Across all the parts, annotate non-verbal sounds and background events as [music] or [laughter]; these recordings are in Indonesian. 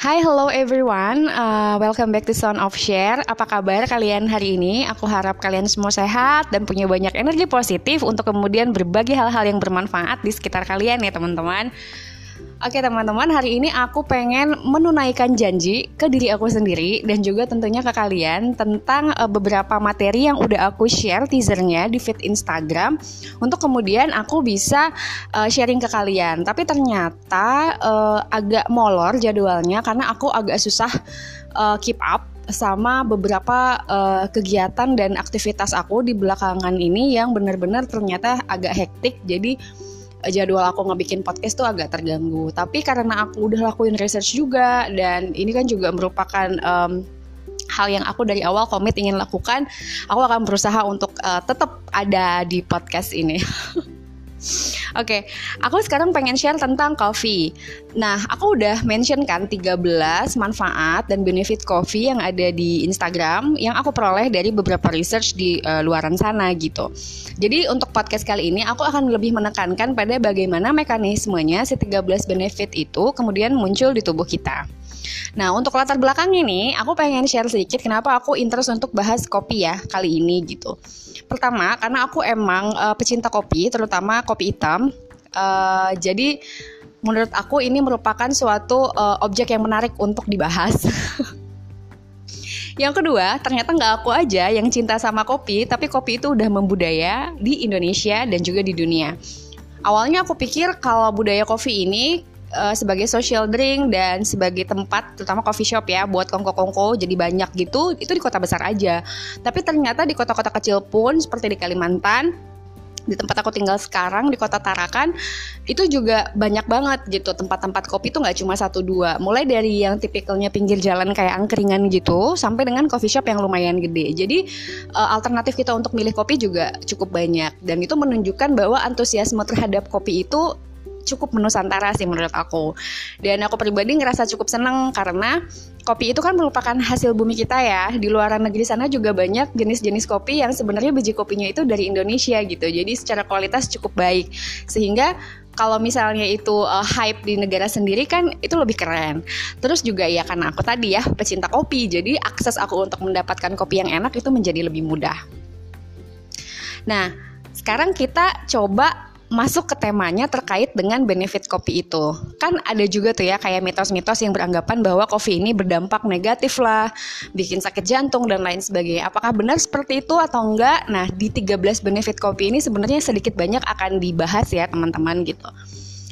Hai, hello everyone. Uh, welcome back to Sound of Share. Apa kabar kalian hari ini? Aku harap kalian semua sehat dan punya banyak energi positif untuk kemudian berbagi hal-hal yang bermanfaat di sekitar kalian ya, teman-teman. Oke teman-teman, hari ini aku pengen menunaikan janji ke diri aku sendiri dan juga tentunya ke kalian tentang uh, beberapa materi yang udah aku share teasernya di feed Instagram untuk kemudian aku bisa uh, sharing ke kalian. Tapi ternyata uh, agak molor jadwalnya karena aku agak susah keep up sama beberapa uh, kegiatan dan aktivitas aku di belakangan ini yang benar-benar ternyata agak hektik. Jadi jadwal aku ngebikin podcast tuh agak terganggu. Tapi karena aku udah lakuin research juga dan ini kan juga merupakan um, hal yang aku dari awal komit ingin lakukan, aku akan berusaha untuk uh, tetap ada di podcast ini. [laughs] Oke, okay, aku sekarang pengen share tentang coffee. Nah, aku udah mention kan 13 manfaat dan benefit coffee yang ada di Instagram yang aku peroleh dari beberapa research di uh, luaran sana gitu. Jadi untuk podcast kali ini aku akan lebih menekankan pada bagaimana mekanismenya si 13 benefit itu kemudian muncul di tubuh kita. Nah, untuk latar belakang ini, aku pengen share sedikit kenapa aku interest untuk bahas kopi ya kali ini gitu. Pertama, karena aku emang uh, pecinta kopi, terutama kopi hitam. Uh, jadi menurut aku ini merupakan suatu uh, objek yang menarik untuk dibahas. [laughs] yang kedua, ternyata nggak aku aja yang cinta sama kopi, tapi kopi itu udah membudaya di Indonesia dan juga di dunia. Awalnya aku pikir kalau budaya kopi ini uh, sebagai social drink dan sebagai tempat terutama coffee shop ya buat kongko-kongko jadi banyak gitu itu di kota besar aja. Tapi ternyata di kota-kota kecil pun seperti di Kalimantan di tempat aku tinggal sekarang di kota Tarakan itu juga banyak banget gitu tempat-tempat kopi itu nggak cuma satu dua. Mulai dari yang tipikalnya pinggir jalan kayak angkringan gitu sampai dengan coffee shop yang lumayan gede. Jadi uh, alternatif kita untuk milih kopi juga cukup banyak. Dan itu menunjukkan bahwa antusiasme terhadap kopi itu cukup menusantara sih menurut aku. Dan aku pribadi ngerasa cukup seneng karena kopi itu kan merupakan hasil bumi kita ya. Di luar negeri sana juga banyak jenis-jenis kopi yang sebenarnya biji kopinya itu dari Indonesia gitu. Jadi secara kualitas cukup baik. Sehingga kalau misalnya itu uh, hype di negara sendiri kan itu lebih keren. Terus juga ya karena aku tadi ya pecinta kopi, jadi akses aku untuk mendapatkan kopi yang enak itu menjadi lebih mudah. Nah, sekarang kita coba masuk ke temanya terkait dengan benefit kopi itu. Kan ada juga tuh ya kayak mitos-mitos yang beranggapan bahwa kopi ini berdampak negatif lah, bikin sakit jantung dan lain sebagainya. Apakah benar seperti itu atau enggak? Nah, di 13 benefit kopi ini sebenarnya sedikit banyak akan dibahas ya teman-teman gitu.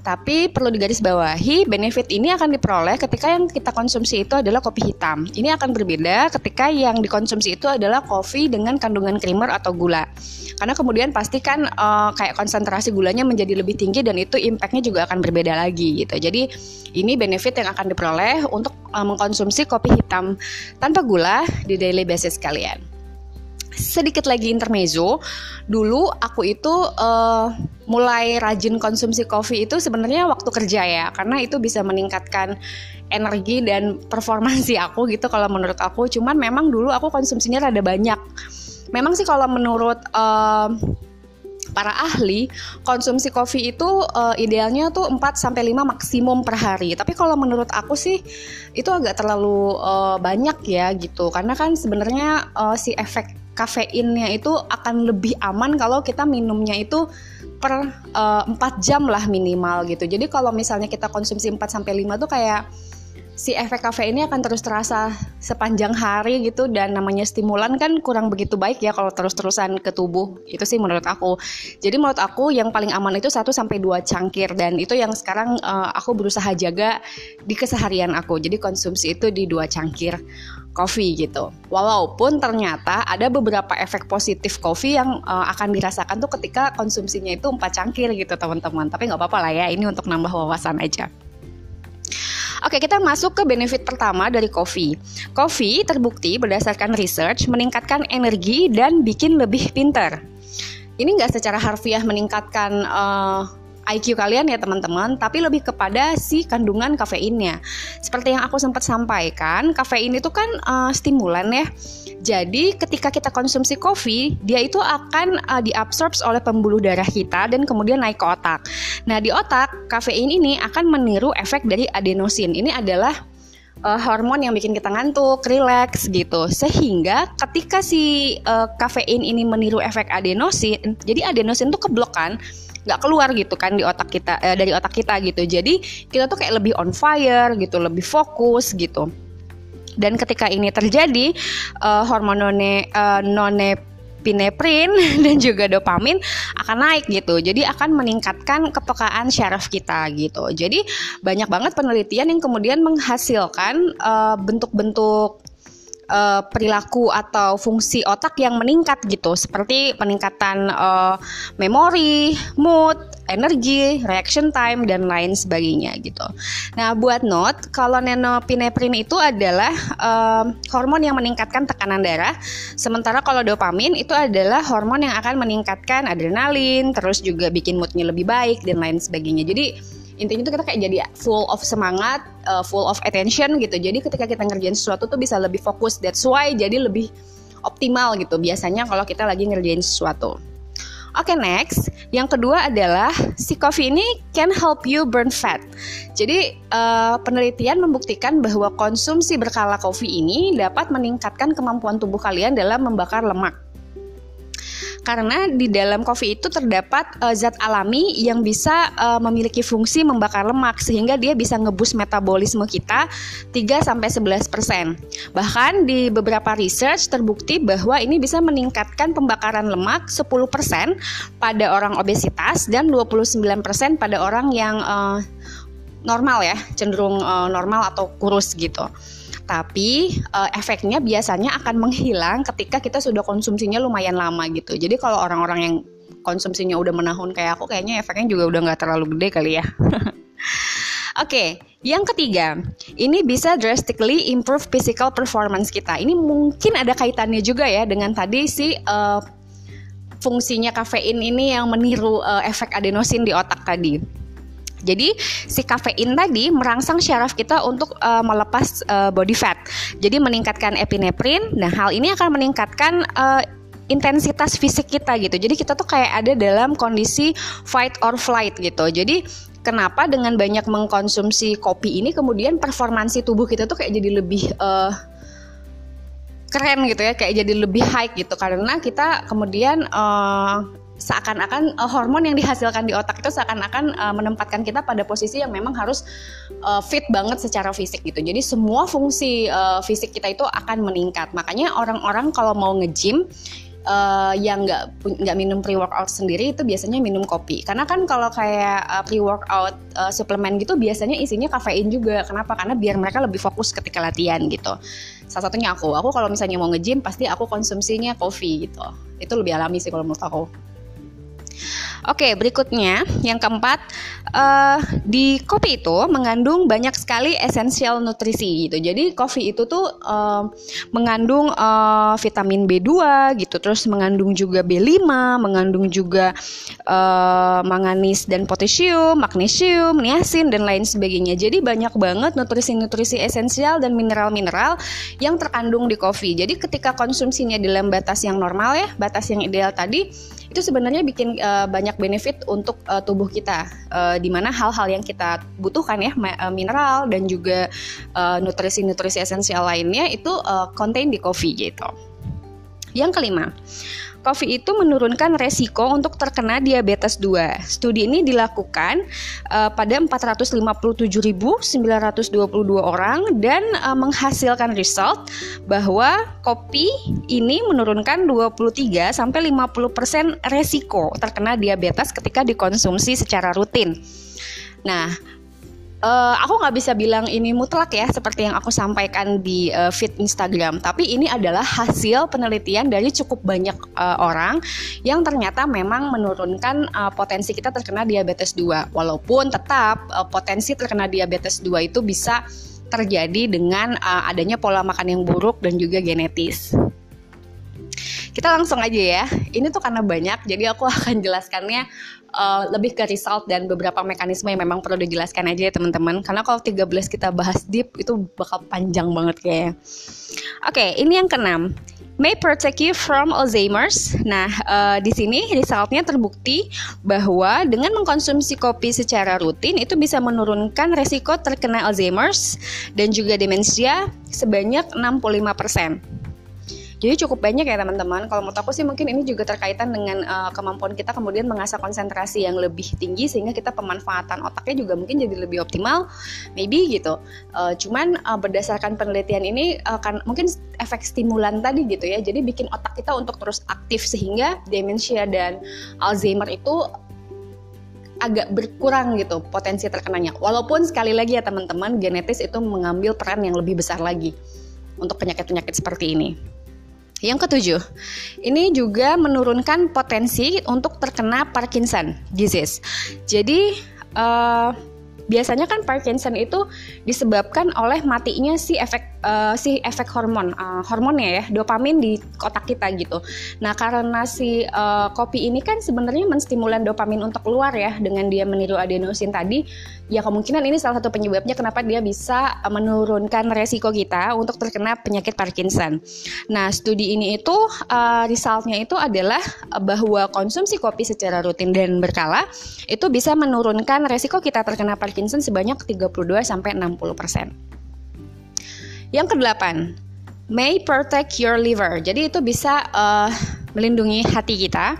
Tapi perlu digarisbawahi, benefit ini akan diperoleh ketika yang kita konsumsi itu adalah kopi hitam. Ini akan berbeda ketika yang dikonsumsi itu adalah kopi dengan kandungan creamer atau gula. Karena kemudian pastikan uh, kayak konsentrasi gulanya menjadi lebih tinggi dan itu impactnya juga akan berbeda lagi gitu. Jadi ini benefit yang akan diperoleh untuk uh, mengkonsumsi kopi hitam tanpa gula di daily basis kalian sedikit lagi intermezzo. Dulu aku itu uh, mulai rajin konsumsi kopi itu sebenarnya waktu kerja ya, karena itu bisa meningkatkan energi dan performansi aku gitu kalau menurut aku. Cuman memang dulu aku konsumsinya rada banyak. Memang sih kalau menurut uh, para ahli konsumsi kopi itu uh, idealnya tuh 4 sampai 5 maksimum per hari. Tapi kalau menurut aku sih itu agak terlalu uh, banyak ya gitu. Karena kan sebenarnya uh, si efek kafeinnya itu akan lebih aman kalau kita minumnya itu per uh, 4 jam lah minimal gitu. Jadi kalau misalnya kita konsumsi 4 sampai 5 tuh kayak si efek kafe ini akan terus terasa sepanjang hari gitu dan namanya stimulan kan kurang begitu baik ya kalau terus-terusan ke tubuh. Itu sih menurut aku. Jadi menurut aku yang paling aman itu 1 sampai 2 cangkir dan itu yang sekarang uh, aku berusaha jaga di keseharian aku. Jadi konsumsi itu di 2 cangkir kopi gitu. Walaupun ternyata ada beberapa efek positif kopi yang uh, akan dirasakan tuh ketika konsumsinya itu 4 cangkir gitu teman-teman. Tapi nggak apa-apa lah ya, ini untuk nambah wawasan aja. Oke, kita masuk ke benefit pertama dari kopi. Kopi terbukti berdasarkan research meningkatkan energi dan bikin lebih pinter. Ini nggak secara harfiah meningkatkan uh, IQ kalian ya teman-teman, tapi lebih kepada si kandungan kafeinnya. Seperti yang aku sempat sampaikan, kafein itu kan uh, stimulan ya. Jadi ketika kita konsumsi kopi, dia itu akan uh, diabsorb oleh pembuluh darah kita dan kemudian naik ke otak. Nah di otak, kafein ini akan meniru efek dari adenosin. Ini adalah uh, hormon yang bikin kita ngantuk, rileks gitu. Sehingga ketika si uh, kafein ini meniru efek adenosin, jadi adenosin tuh keblok kan nggak keluar gitu kan di otak kita eh, dari otak kita gitu jadi kita tuh kayak lebih on fire gitu lebih fokus gitu dan ketika ini terjadi uh, hormon none, uh, none pineprin [laughs] dan juga dopamin akan naik gitu. Jadi akan meningkatkan kepekaan syaraf kita gitu. Jadi banyak banget penelitian yang kemudian menghasilkan eh, bentuk-bentuk uh, perilaku atau fungsi otak yang meningkat gitu seperti peningkatan uh, memori, mood, energi, reaction time dan lain sebagainya gitu. Nah, buat note kalau nenopineprin itu adalah uh, hormon yang meningkatkan tekanan darah, sementara kalau dopamin itu adalah hormon yang akan meningkatkan adrenalin, terus juga bikin moodnya lebih baik dan lain sebagainya. Jadi intinya tuh kita kayak jadi full of semangat, uh, full of attention gitu. Jadi ketika kita ngerjain sesuatu tuh bisa lebih fokus. That's why jadi lebih optimal gitu biasanya kalau kita lagi ngerjain sesuatu. Oke okay, next, yang kedua adalah si coffee ini can help you burn fat. Jadi uh, penelitian membuktikan bahwa konsumsi berkala kopi ini dapat meningkatkan kemampuan tubuh kalian dalam membakar lemak karena di dalam kopi itu terdapat uh, zat alami yang bisa uh, memiliki fungsi membakar lemak sehingga dia bisa ngebus metabolisme kita 3 sampai 11%. Bahkan di beberapa research terbukti bahwa ini bisa meningkatkan pembakaran lemak 10% pada orang obesitas dan 29% pada orang yang uh, normal ya, cenderung uh, normal atau kurus gitu tapi uh, efeknya biasanya akan menghilang ketika kita sudah konsumsinya lumayan lama gitu. Jadi kalau orang-orang yang konsumsinya udah menahun kayak aku, kayaknya efeknya juga udah nggak terlalu gede kali ya. [laughs] Oke, okay, yang ketiga, ini bisa drastically improve physical performance kita. Ini mungkin ada kaitannya juga ya dengan tadi si uh, fungsinya kafein ini yang meniru uh, efek adenosin di otak tadi. Jadi si kafein tadi merangsang syaraf kita untuk uh, melepas uh, body fat. Jadi meningkatkan epinefrin. Nah, hal ini akan meningkatkan uh, intensitas fisik kita gitu. Jadi kita tuh kayak ada dalam kondisi fight or flight gitu. Jadi kenapa dengan banyak mengkonsumsi kopi ini kemudian performansi tubuh kita tuh kayak jadi lebih uh, keren gitu ya, kayak jadi lebih high gitu karena kita kemudian uh, seakan-akan uh, hormon yang dihasilkan di otak itu seakan-akan uh, menempatkan kita pada posisi yang memang harus uh, fit banget secara fisik gitu. Jadi semua fungsi uh, fisik kita itu akan meningkat. Makanya orang-orang kalau mau nge-gym uh, yang nggak nggak minum pre workout sendiri itu biasanya minum kopi. Karena kan kalau kayak uh, pre workout uh, suplemen gitu biasanya isinya kafein juga. Kenapa? Karena biar mereka lebih fokus ketika latihan gitu. Salah satunya aku. Aku kalau misalnya mau nge-gym pasti aku konsumsinya kopi gitu. Itu lebih alami sih kalau menurut aku Oke, berikutnya yang keempat uh, di kopi itu mengandung banyak sekali esensial nutrisi gitu. Jadi kopi itu tuh uh, mengandung uh, vitamin B2 gitu, terus mengandung juga B5, mengandung juga uh, manganis dan potasium, magnesium, niacin dan lain sebagainya. Jadi banyak banget nutrisi-nutrisi esensial dan mineral-mineral yang terkandung di kopi. Jadi ketika konsumsinya dalam batas yang normal ya, batas yang ideal tadi itu sebenarnya bikin uh, banyak benefit untuk uh, tubuh kita uh, di mana hal-hal yang kita butuhkan ya mineral dan juga nutrisi-nutrisi esensial lainnya itu uh, contain di coffee gitu. Yang kelima, Kopi itu menurunkan resiko untuk terkena diabetes 2. Studi ini dilakukan uh, pada 457.922 orang dan uh, menghasilkan result bahwa kopi ini menurunkan 23 sampai 50% resiko terkena diabetes ketika dikonsumsi secara rutin. Nah, uh, aku nggak bisa bilang ini mutlak ya seperti yang aku sampaikan di uh, feed Instagram tapi ini adalah hasil penelitian dari cukup banyak uh, orang yang ternyata memang menurunkan uh, potensi kita terkena diabetes 2 walaupun tetap uh, potensi terkena diabetes 2 itu bisa terjadi dengan uh, adanya pola makan yang buruk dan juga genetis. kita langsung aja ya. Ini tuh karena banyak, jadi aku [laughs] akan jelaskannya uh, lebih ke result dan beberapa mekanisme yang memang perlu dijelaskan aja ya teman-teman. Karena kalau 13 kita bahas deep itu bakal panjang banget kayaknya. Oke, okay, ini yang keenam may protect you from Alzheimer's. Nah, uh, di sini resultnya terbukti bahwa dengan mengkonsumsi kopi secara rutin itu bisa menurunkan resiko terkena Alzheimer's dan juga demensia sebanyak 65%. Jadi cukup banyak ya teman-teman. Kalau menurut aku sih mungkin ini juga terkaitan dengan uh, kemampuan kita kemudian mengasah konsentrasi yang lebih tinggi sehingga kita pemanfaatan otaknya juga mungkin jadi lebih optimal, maybe gitu. Uh, cuman uh, berdasarkan penelitian ini uh, mungkin efek stimulan tadi gitu ya. Jadi bikin otak kita untuk terus aktif sehingga demensia dan Alzheimer itu agak berkurang gitu potensi terkenanya. Walaupun sekali lagi ya teman-teman genetis itu mengambil peran yang lebih besar lagi untuk penyakit-penyakit seperti ini. Yang ketujuh, ini juga menurunkan potensi untuk terkena Parkinson disease. Jadi uh, biasanya kan Parkinson itu disebabkan oleh matinya si efek uh, si efek hormon uh, hormonnya ya dopamin di otak kita gitu. Nah karena si uh, kopi ini kan sebenarnya menstimulan dopamin untuk keluar ya dengan dia meniru adenosin tadi ya kemungkinan ini salah satu penyebabnya kenapa dia bisa uh, menurunkan resiko kita untuk terkena penyakit Parkinson. Nah, studi ini itu uh, resultnya itu adalah bahwa konsumsi kopi secara rutin dan berkala itu bisa menurunkan resiko kita terkena Parkinson sebanyak 32 sampai 60 persen. Yang kedelapan, may protect your liver. Jadi itu bisa uh, melindungi hati kita.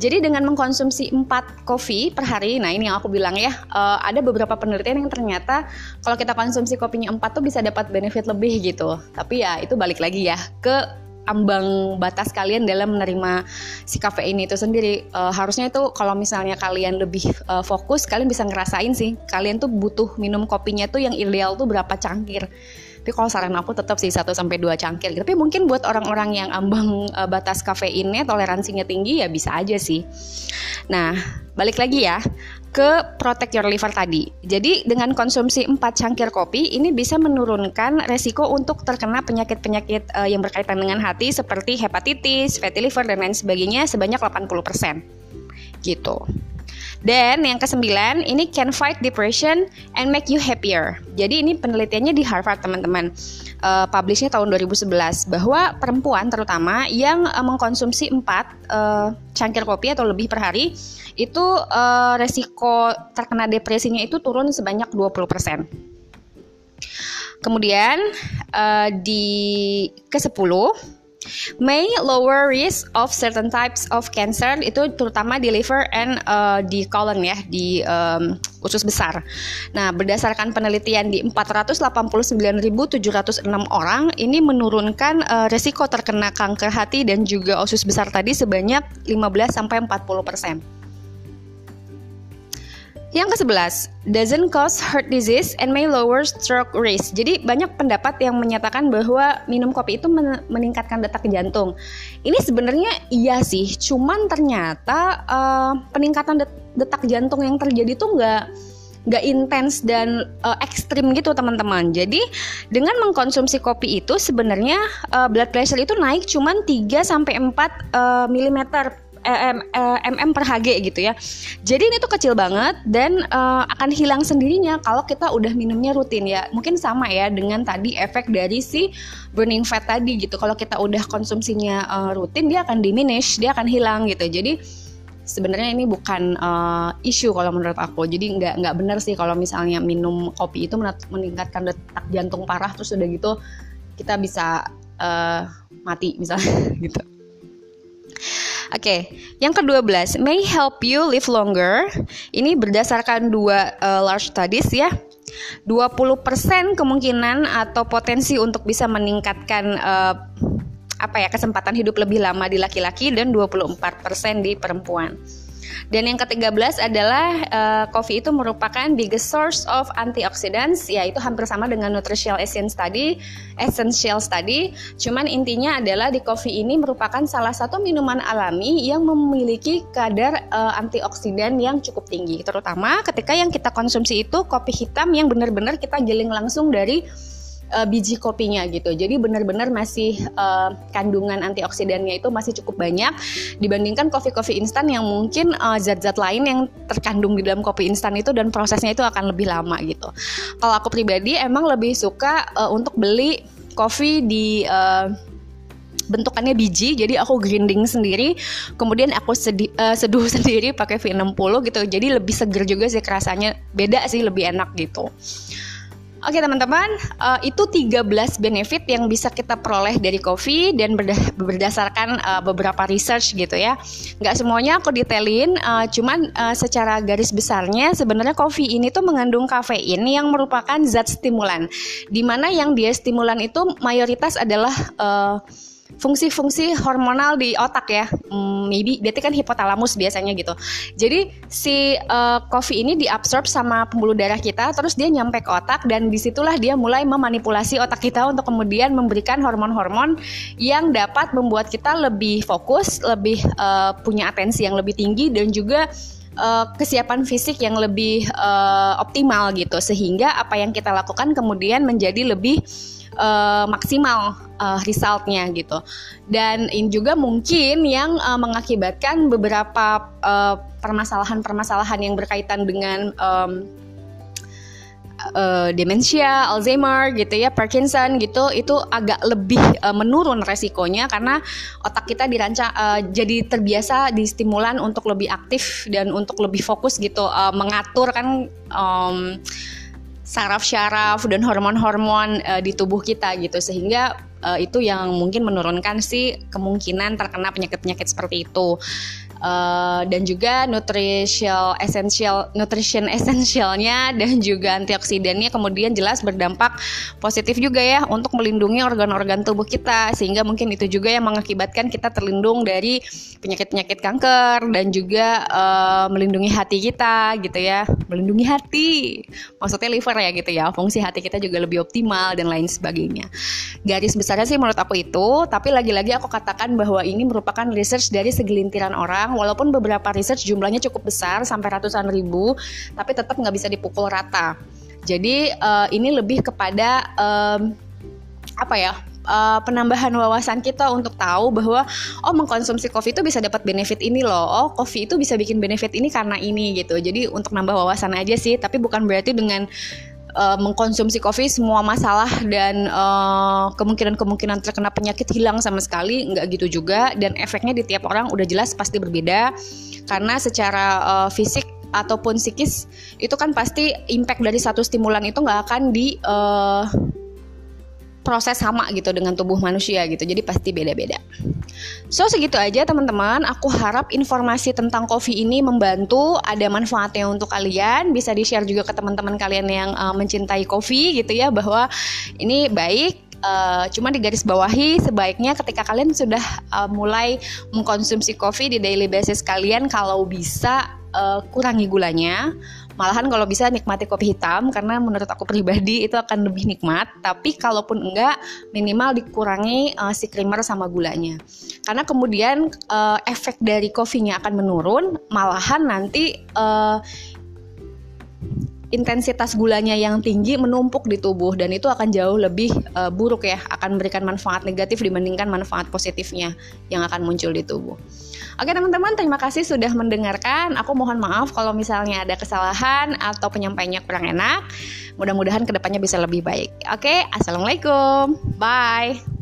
Jadi dengan mengkonsumsi 4 kopi per hari, nah ini yang aku bilang ya, uh, ada beberapa penelitian yang ternyata kalau kita konsumsi kopinya 4 tuh bisa dapat benefit lebih gitu. Tapi ya itu balik lagi ya ke ambang batas kalian dalam menerima si kafein itu sendiri. Uh, harusnya itu kalau misalnya kalian lebih uh, fokus, kalian bisa ngerasain sih, kalian tuh butuh minum kopinya tuh yang ideal tuh berapa cangkir tapi kalau saran aku tetap sih 1 sampai 2 cangkir. Tapi mungkin buat orang-orang yang ambang uh, batas kafeinnya, toleransinya tinggi ya bisa aja sih. Nah, balik lagi ya ke protect your liver tadi. Jadi dengan konsumsi 4 cangkir kopi ini bisa menurunkan resiko untuk terkena penyakit-penyakit uh, yang berkaitan dengan hati seperti hepatitis, fatty liver dan lain sebagainya sebanyak 80%. Gitu. Dan yang kesembilan, ini can fight depression and make you happier. Jadi ini penelitiannya di Harvard teman-teman. Uh, publishnya tahun 2011 bahwa perempuan terutama yang uh, mengkonsumsi 4 uh, cangkir kopi atau lebih per hari itu uh, resiko terkena depresinya itu turun sebanyak 20%. Kemudian uh, di ke-10 may lower risk of certain types of cancer itu terutama di liver and uh, di colon ya di um, usus besar. Nah, berdasarkan penelitian di 489.706 orang ini menurunkan uh, resiko terkena kanker hati dan juga usus besar tadi sebanyak 15 sampai 40 persen. Yang ke-11, doesn't cause heart disease and may lower stroke risk. Jadi banyak pendapat yang menyatakan bahwa minum kopi itu meningkatkan detak jantung. Ini sebenarnya iya sih, cuman ternyata uh, peningkatan detak jantung yang terjadi tuh nggak nggak intens dan uh, ekstrim gitu teman-teman. Jadi dengan mengkonsumsi kopi itu sebenarnya uh, blood pressure itu naik cuman 3 sampai 4 uh, mm mm, mm per Hg gitu ya. Jadi ini tuh kecil banget dan uh, akan hilang sendirinya kalau kita udah minumnya rutin ya. Mungkin sama ya dengan tadi efek dari si burning fat tadi gitu. Kalau kita udah konsumsinya uh, rutin dia akan diminish, dia akan hilang gitu. Jadi sebenarnya ini bukan uh, isu kalau menurut aku. Jadi nggak nggak benar sih kalau misalnya minum kopi itu meningkatkan detak jantung parah terus udah gitu kita bisa uh, mati misalnya [laughs] gitu. Oke, yang ke-12 may help you live longer. Ini berdasarkan dua uh, large studies ya. 20% kemungkinan atau potensi untuk bisa meningkatkan uh, apa ya kesempatan hidup lebih lama di laki-laki dan 24% di perempuan. Dan yang ke-13 adalah uh, kopi itu merupakan biggest source of antioxidants, yaitu hampir sama dengan nutritional essence tadi, essential tadi. Cuman intinya adalah di kopi ini merupakan salah satu minuman alami yang memiliki kadar uh, antioksidan yang cukup tinggi, terutama ketika yang kita konsumsi itu kopi hitam yang benar-benar kita giling langsung dari uh, biji kopinya gitu. Jadi benar-benar masih uh, kandungan antioksidannya itu masih cukup banyak. Dibandingkan kopi-kopi instan yang mungkin zat-zat uh, lain yang terkandung di dalam kopi instan itu dan prosesnya itu akan lebih lama gitu. Kalau aku pribadi emang lebih suka uh, untuk beli kopi di uh, bentukannya biji. Jadi aku grinding sendiri. Kemudian aku sedi, uh, seduh [laughs] sendiri pakai V60 gitu. Jadi lebih seger juga sih kerasanya. Beda sih lebih enak gitu Oke teman-teman, uh, itu 13 benefit yang bisa kita peroleh dari kopi dan berdasarkan uh, beberapa research gitu ya. Nggak semuanya aku detailin, uh, cuman uh, secara garis besarnya sebenarnya kopi ini tuh mengandung kafein yang merupakan zat stimulan. Di mana yang dia stimulan itu mayoritas adalah uh, fungsi-fungsi hormonal di otak ya. Hmm, maybe berarti kan hipotalamus biasanya gitu. Jadi si uh, kopi ini diabsorb sama pembuluh darah kita terus dia nyampe ke otak dan di situlah dia mulai memanipulasi otak kita untuk kemudian memberikan hormon-hormon yang dapat membuat kita lebih fokus lebih uh, punya atensi yang lebih tinggi dan juga uh, kesiapan fisik yang lebih uh, optimal gitu. Sehingga apa yang kita lakukan kemudian menjadi lebih uh, maksimal uh, resultnya gitu. Dan ini juga mungkin yang uh, mengakibatkan beberapa permasalahan-permasalahan uh, yang berkaitan dengan um, uh, demensia, Alzheimer gitu ya, Parkinson gitu itu agak lebih uh, menurun resikonya karena otak kita dirancang uh, jadi terbiasa di stimulan untuk lebih aktif dan untuk lebih fokus gitu uh, mengatur kan um, saraf syaraf dan hormon-hormon uh, di tubuh kita gitu. Sehingga uh, itu yang mungkin menurunkan sih kemungkinan terkena penyakit-penyakit seperti itu uh, dan juga nutritional essential nutrition essentialnya dan juga antioksidannya kemudian jelas berdampak positif juga ya untuk melindungi organ-organ tubuh kita. Sehingga mungkin itu juga yang mengakibatkan kita terlindung dari penyakit-penyakit kanker dan juga uh, melindungi hati kita gitu ya. Melindungi hati. Maksudnya liver ya gitu ya. Fungsi hati kita juga lebih optimal dan lain sebagainya. Garis besarnya sih menurut aku itu. Tapi lagi-lagi aku katakan bahwa ini merupakan research dari segelintiran orang orang walaupun beberapa research jumlahnya cukup besar sampai ratusan ribu tapi tetap nggak bisa dipukul rata jadi uh, ini lebih kepada um, apa ya uh, penambahan wawasan kita untuk tahu bahwa oh mengkonsumsi kopi itu bisa dapat benefit ini loh. Oh, kopi itu bisa bikin benefit ini karena ini gitu. Jadi untuk nambah wawasan aja sih, tapi bukan berarti dengan uh, mengkonsumsi kopi semua masalah dan uh, kemungkinan-kemungkinan terkena penyakit hilang sama sekali nggak gitu juga. Dan efeknya di tiap orang udah jelas pasti berbeda. Karena secara uh, fisik ataupun psikis itu kan pasti impact dari satu stimulan itu nggak akan di uh, proses sama gitu dengan tubuh manusia gitu. Jadi pasti beda-beda. So segitu aja teman-teman. Aku harap informasi tentang kopi ini membantu ada manfaatnya untuk kalian. Bisa di share juga ke teman-teman kalian yang uh, mencintai kopi gitu ya bahwa ini baik Uh, cuma di garis bawahi sebaiknya ketika kalian sudah uh, mulai mengkonsumsi kopi di daily basis kalian kalau bisa uh, kurangi gulanya malahan kalau bisa nikmati kopi hitam karena menurut aku pribadi itu akan lebih nikmat tapi kalaupun enggak minimal dikurangi uh, si creamer sama gulanya karena kemudian uh, efek dari kopinya akan menurun malahan nanti uh, intensitas gulanya yang tinggi menumpuk di tubuh dan itu akan jauh lebih uh, buruk ya akan memberikan manfaat negatif dibandingkan manfaat positifnya yang akan muncul di tubuh. Oke teman-teman terima kasih sudah mendengarkan. Aku mohon maaf kalau misalnya ada kesalahan atau penyampaiannya kurang enak. Mudah-mudahan ke depannya bisa lebih baik. Oke, assalamualaikum, bye.